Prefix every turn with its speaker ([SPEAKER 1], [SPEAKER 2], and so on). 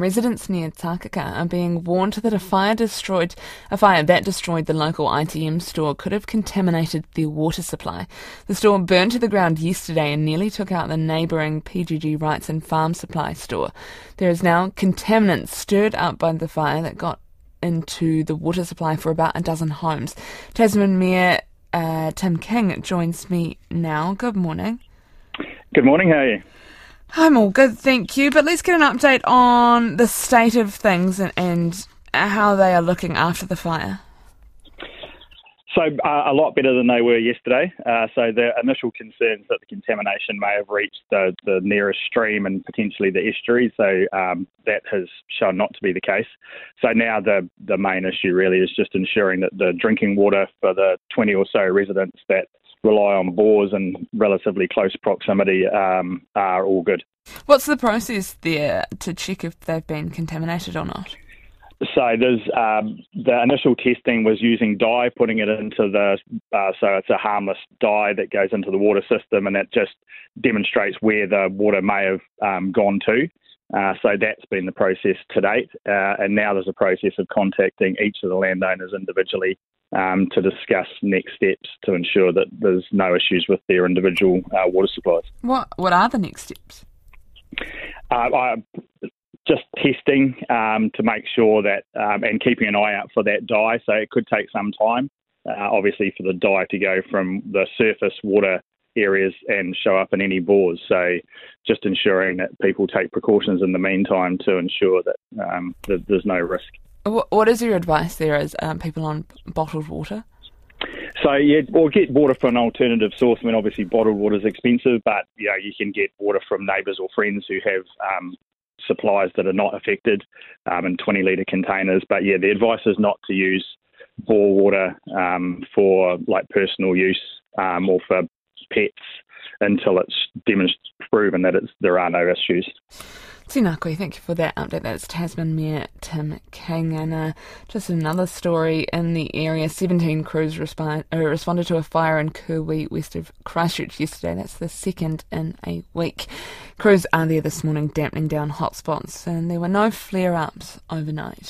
[SPEAKER 1] Residents near Takaka are being warned that a fire destroyed a fire that destroyed the local ITM store could have contaminated their water supply. The store burned to the ground yesterday and nearly took out the neighbouring PGG Wrightson Farm Supply store. There is now contaminants stirred up by the fire that got into the water supply for about a dozen homes. Tasman Mayor uh, Tim King joins me now. Good morning.
[SPEAKER 2] Good morning. How are you?
[SPEAKER 1] I'm all good, thank you. But let's get an update on the state of things and, and how they are looking after the fire.
[SPEAKER 2] So uh, a lot better than they were yesterday. Uh, so the initial concerns that the contamination may have reached the, the nearest stream and potentially the estuary. So um, that has shown not to be the case. So now the the main issue really is just ensuring that the drinking water for the 20 or so residents that rely on bores in relatively close proximity um, are all good.
[SPEAKER 1] What's the process there to check if they've been contaminated or not?
[SPEAKER 2] So there's um, the initial testing was using dye, putting it into the uh, so it's a harmless dye that goes into the water system, and that just demonstrates where the water may have um, gone to. Uh, so that's been the process to date, uh, and now there's a process of contacting each of the landowners individually um, to discuss next steps to ensure that there's no issues with their individual uh, water supplies.
[SPEAKER 1] What What are the next steps?
[SPEAKER 2] Uh, I, just testing um, to make sure that um, and keeping an eye out for that dye. So it could take some time, uh, obviously, for the dye to go from the surface water areas and show up in any bores. So just ensuring that people take precautions in the meantime to ensure that, um, that there's no risk.
[SPEAKER 1] What is your advice there as um, people on bottled water?
[SPEAKER 2] So yeah, or get water from an alternative source. I mean, obviously bottled water is expensive, but you know you can get water from neighbours or friends who have um, supplies that are not affected um, in 20 litre containers. But yeah, the advice is not to use bore water um, for like personal use um, or for pets until it's demonstrated proven that it's, there are no issues.
[SPEAKER 1] Tēnā koe, thank you for that update. That's Tasman Mayor Tim King. And uh, just another story in the area 17 crews uh, responded to a fire in Kirwee, west of Christchurch, yesterday. That's the second in a week. Crews are there this morning dampening down hotspots, and there were no flare ups overnight.